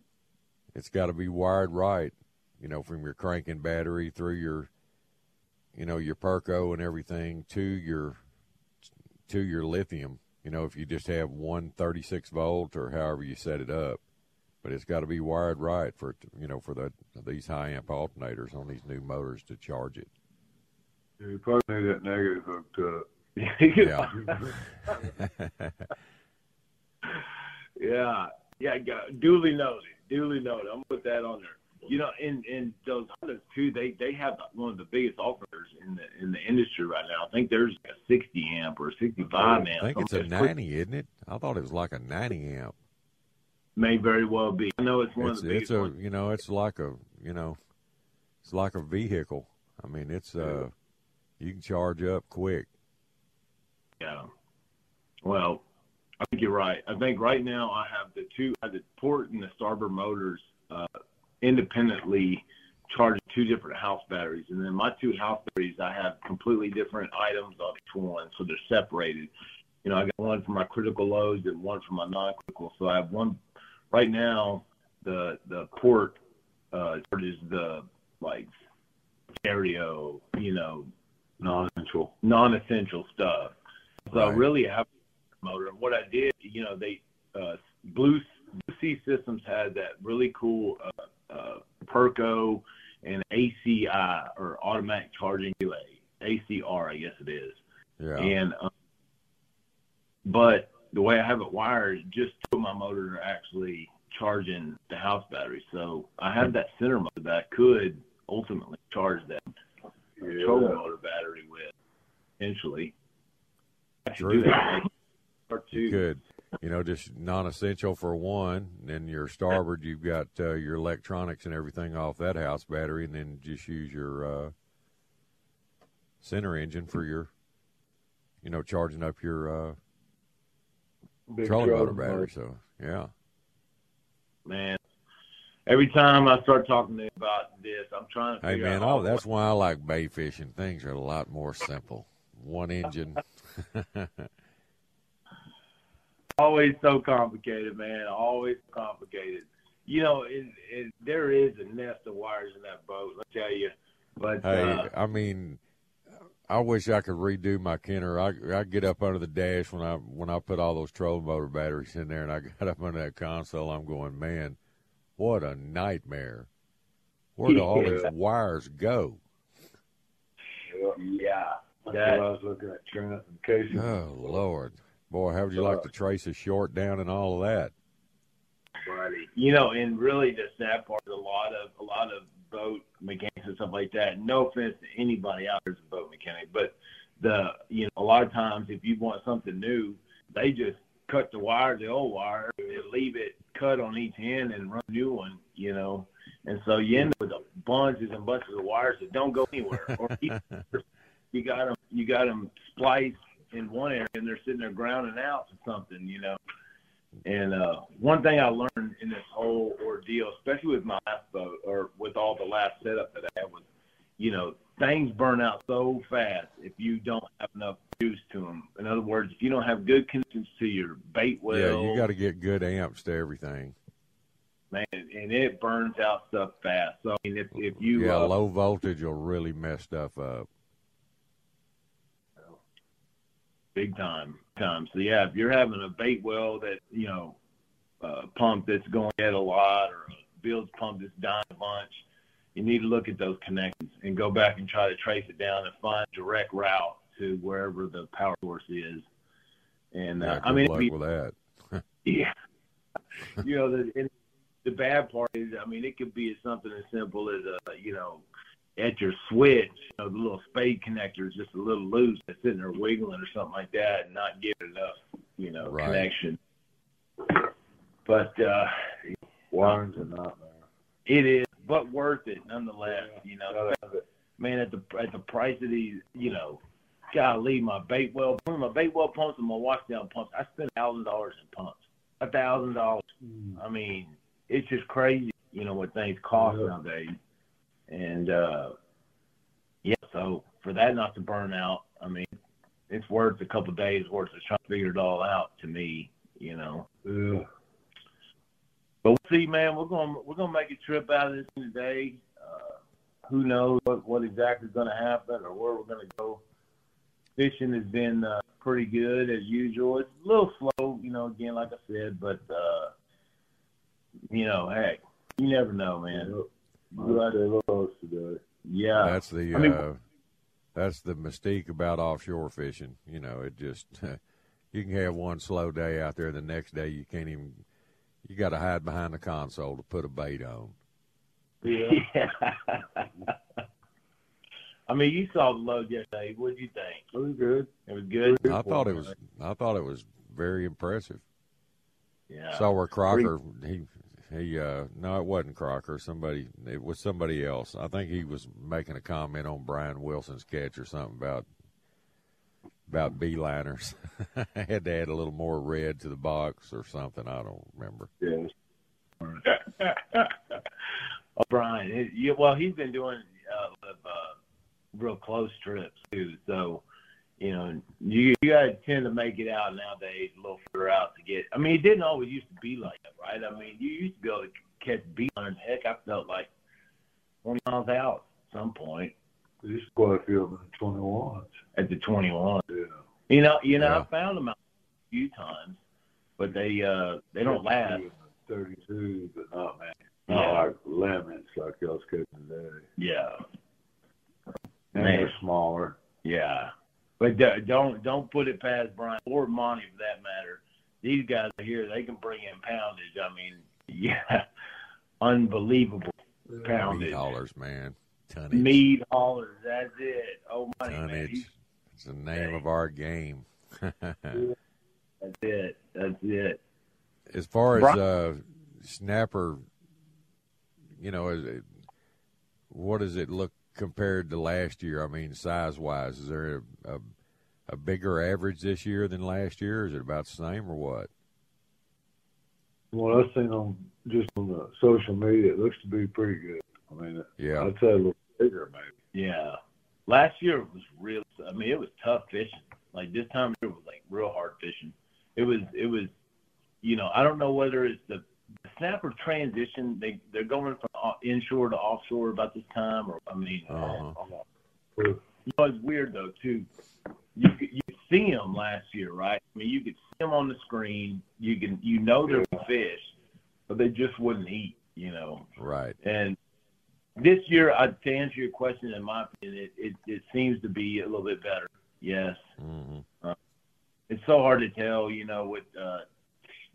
it's got to be wired right, you know, from your cranking battery through your you know your Perko and everything to your to your lithium. You know, if you just have one 36 volt or however you set it up, but it's got to be wired right for you know for the these high amp alternators on these new motors to charge it. You probably need that negative hooked up. Yeah. yeah, yeah, duly noted, duly noted. I'm gonna put that on there. You know, and and those Hondas too, they they have one of the biggest offers in the in the industry right now. I think there's a 60 amp or 65 amp. I think it's a something that's 90, isn't it? I thought it was like a 90 amp. May very well be. I know it's one It's of the it's biggest a ones. you know it's like a you know it's like a vehicle. I mean it's uh you can charge up quick. Yeah. Well, I think you're right. I think right now I have the two, I have the port and the starboard motors uh, independently charge two different house batteries, and then my two house batteries I have completely different items on each one, so they're separated. You know, I got one for my critical loads and one for my non-critical. So I have one right now. The the port uh, charges the like stereo, you know, non-essential, non-essential stuff. So I really have a motor. And what I did, you know, they uh, Blue Blue Sea Systems had that really cool uh, Perko and ACI or automatic charging relay, ACR, I guess it is. Yeah. And um, but the way I have it wired, just two of my motors are actually charging the house battery. So I have that center motor that I could ultimately charge that control motor battery with eventually. I should do True. that. Or two. could, you know, just non-essential for one. And then your starboard, you've got uh, your electronics and everything off that house battery, and then just use your uh, center engine for your, you know, charging up your uh, trolling motor battery. So yeah, Man, every time I start talking to you about this, I'm trying to hey figure man, oh, that's why I like bay fishing. Things are a lot more simple. One engine. always so complicated, man. Always complicated. You know, it, it, there is a nest of wires in that boat. Let me tell you. But Hey, uh, I mean, I wish I could redo my Kenner. I I get up under the dash when I when I put all those trolling motor batteries in there, and I got up under that console. I'm going, man, what a nightmare! Where do all these wires go? yeah, That's that, what I was looking at, Trent and Casey. Oh Lord, boy, how would you like to uh, trace a short down and all of that? You know, and really the sad part is a lot of a lot of boat mechanics and stuff like that. No offense to anybody out there who's a boat mechanic, but the you know a lot of times if you want something new, they just cut the wire, the old wire, and leave it cut on each end and run a new one. You know, and so you end up with bunches and bunches of wires that don't go anywhere. Or you- you got them you got them spliced in one area and they're sitting there grounding out or something. You know. And uh, one thing I learned in this whole ordeal, especially with my last boat or with all the last setup that I had, was, you know, things burn out so fast if you don't have enough juice to them. In other words, if you don't have good connections to your bait well, yeah, you got to get good amps to everything. man, and it burns out stuff fast. So I mean, if if you yeah, uh, low voltage will really mess stuff up. Big time time. So yeah, if you're having a bait well that you know uh, pump that's going at a lot or a bilge pump that's dying a bunch, you need to look at those connections and go back and try to trace it down and find a direct route to wherever the power source is. And Yeah, uh, good I mean, luck be- with that. yeah, you know the and the bad part is, I mean, it could be something as simple as a you know at your switch, you know, the little spade connector is just a little loose, it's sitting there wiggling or something like that, and not giving enough, you know, Right. connection. But uh, Wiring's a nightmare. it is, but worth it nonetheless. You know, man, at the at the price of these, you know, golly, my bait well, my bait well pumps and my wash down pumps, I spend a thousand dollars in pumps, a thousand dollars. I mean, it's just crazy, you know, what things cost nowadays. And uh, yeah, so for that not to burn out, I mean, it's worth a couple of days worth of trying to figure it all out to me, you know. Yeah. But we'll see, man. We're gonna we're gonna make a trip out of this today. Uh, who knows what, what exactly is gonna happen or where we're gonna go. Fishing has been uh, pretty good as usual. It's a little slow, you know. Again, like I said, but uh, you know, hey, you never know, man. They lost today. Yeah, That's the I mean- uh, that's the mystique about offshore fishing. You know, it just you can have one slow day out there, the next day you can't even. You got to hide behind the console to put a bait on. Yeah. I mean, you saw the load yesterday. What did you think? It was good. It was good. I thought it was. I thought it was very impressive. Yeah. Saw where Crocker he he uh no it wasn't Crocker somebody it was somebody else I think he was making a comment on Brian Wilson's catch or something about about beeliners I had to add a little more red to the box or something I don't remember Yes. oh, Brian. It, you, well, he's been doing uh, uh, real close trips too. So, you know, you you got to tend to make it out nowadays a little further out to get. I mean, it didn't always used to be like that, right? I mean, you used to be able to catch beeline. Heck, I felt like 20 miles out at some point There's quite a few of them in 21. at the 21. Yeah. You know, you know, Yeah. I found them out a few times, but they uh they don't last. 32, but not many. Yeah. Not like lemons like y'all's catching today. Yeah, And Man. they're smaller. yeah. But don't don't put it past Brian or Monty for that matter. These guys are here; they can bring in poundage. I mean, yeah, unbelievable poundage. meat haulers man tonnage Meat haulers, that's it. Oh, man. tonnage it's the name of our game That's it. That's it. as far as uh snapper you know is it, what does it look compared to last year I mean size wise is there a, a a bigger average this year than last year? Is it about the same or what? What I've seen on just on the social media, it looks to be pretty good. I mean, Yeah. I'd say a little bigger maybe. Yeah. Last year it was real. I mean, it was tough fishing. Like this time of year was like real hard fishing. It was. It was. You know, I don't know whether it's the, the snapper transition. They they're going from inshore to offshore about this time, or I mean, Uh-huh. you know, it's weird though too. You could, you see them last year, right? I mean, you could see them on the screen. You can you know they're fish, but they just wouldn't eat. You know, Right. and this year, I, to answer your question, in my opinion, it, it, it seems to be a little bit better. Yes. Mm-hmm. It's so hard to tell, you know, with uh,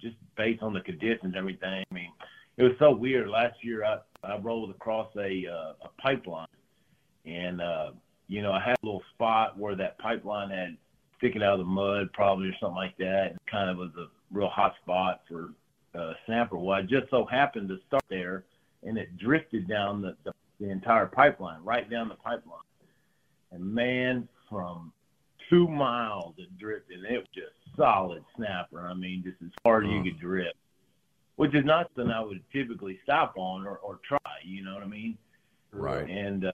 just based on the conditions everything. I mean, it was so weird. Last year, I, I rolled across a, uh, a pipeline, and, uh, you know, I had a little spot where that pipeline had sticking out of the mud, probably or something like that. It kind of was a real hot spot for uh, snapper. Well, I just so happened to start there, and it drifted down the, the, the entire pipeline, right down the pipeline. And man, from two miles it drifted, and it was just solid snapper. I mean, just as hard as you could drift, which is not something I would typically stop on or, or try. You know what I mean? Right. And uh,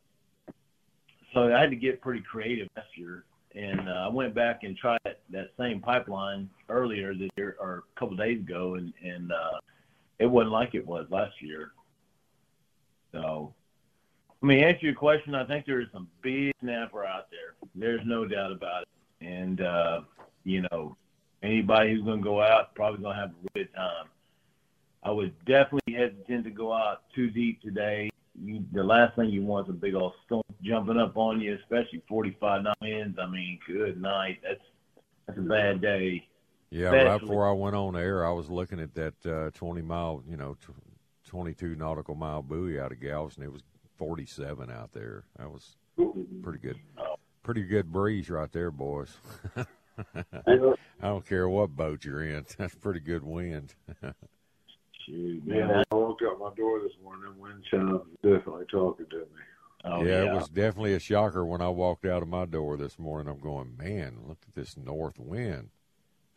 so I had to get pretty creative last year. And uh, I went back and tried that, that same pipeline earlier this year or a couple of days ago, and and uh, it wasn't like it was last year. So, I mean, answer your question. I think there is some big snapper out there. There's no doubt about it. And uh, you know, anybody who's going to go out probably going to have a good time. I was definitely hesitant to go out too deep today. You, the last thing you want is a big old storm jumping up on you, especially 45 knot winds. I mean, good night. That's that's a bad day. Yeah, right before I went on air, I was looking at that uh, 20 mile, you know, tw 22 nautical mile buoy out of Galveston. It was 47 out there. That was pretty good. Pretty good breeze right there, boys. I don't care what boat you're in. That's pretty good wind. Shoot, Yeah, I woke up my door this morning, them wind chimes was definitely talking to me. Oh, yeah, it was definitely a shocker when I walked out of my door this morning. I'm going, man, look at this north wind.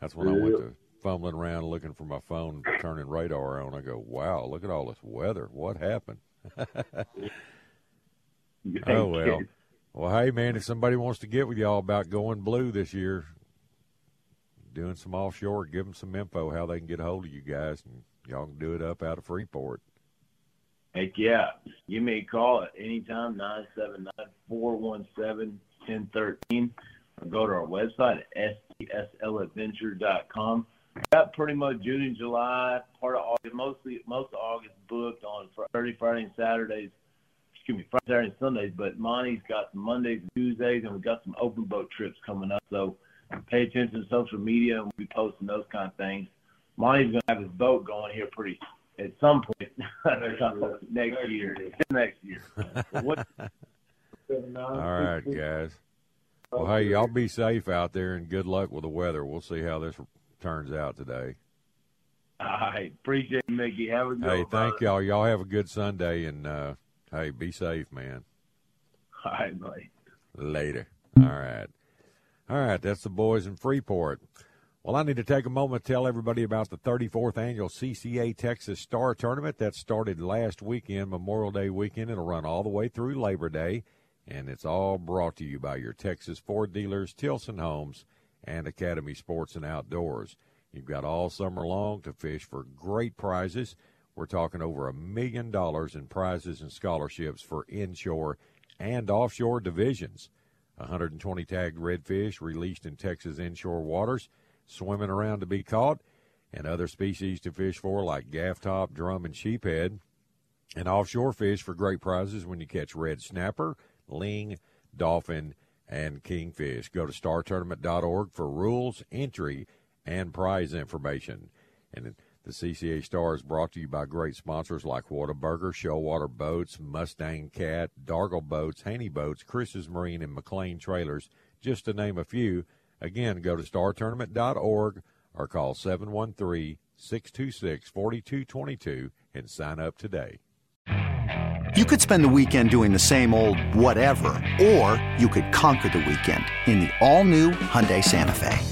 That's when I went to fumbling around looking for my phone, turning radar on. I go, wow, look at all this weather. What happened? oh well. Well, hey, man, if somebody wants to get with y'all about going blue this year, doing some offshore, give them some info how they can get a hold of you guys, and y'all can do it up out of Freeport. Heck yeah. You may call at anytime, 979-417-1013, or go to our website at stSLadventure.com. Got pretty much June and July, part of August, mostly most of August booked on Friday, Friday, and Saturdays. Excuse me, Friday, Saturday, and Sundays. But Monty's got some Mondays and Tuesdays, and we've got some open boat trips coming up. So pay attention to social media, and we'll be posting those kind of things. Monty's going to have his boat going here pretty at some point next year. Next year. What, All right, guys. Well, hey, y'all be safe out there and good luck with the weather. We'll see how this turns out today. All right. Appreciate it, Mickey. Have a good Hey, thank brother. y'all. Y'all have a good Sunday, and uh, hey, be safe, man. All right, buddy. Later. All right. All right, that's the boys in Freeport. Well, I need to take a moment to tell everybody about the 34th annual CCA Texas Star Tournament that started last weekend, Memorial Day weekend. It'll run all the way through Labor Day, and it's all brought to you by your Texas Ford dealers, Tilson Homes, and Academy Sports and Outdoors. You've got all summer long to fish for great prizes. We're talking over a million dollars in prizes and scholarships for inshore and offshore divisions. 120 tagged redfish released in Texas inshore waters, swimming around to be caught, and other species to fish for like gafftop, drum, and sheephead. And offshore fish for great prizes when you catch red snapper, ling, dolphin, and kingfish. Go to startournament.org for rules, entry, and prize information. And the CCA Star is brought to you by great sponsors like Whataburger, Shellwater Boats, Mustang Cat, Dargel Boats, Haynie Boats, Chris's Marine, and McClain Trailers, just to name a few. Again, go to startournament.org or call 713 626 4222 and sign up today. You could spend the weekend doing the same old whatever, or you could conquer the weekend in the all-new Hyundai Santa Fe.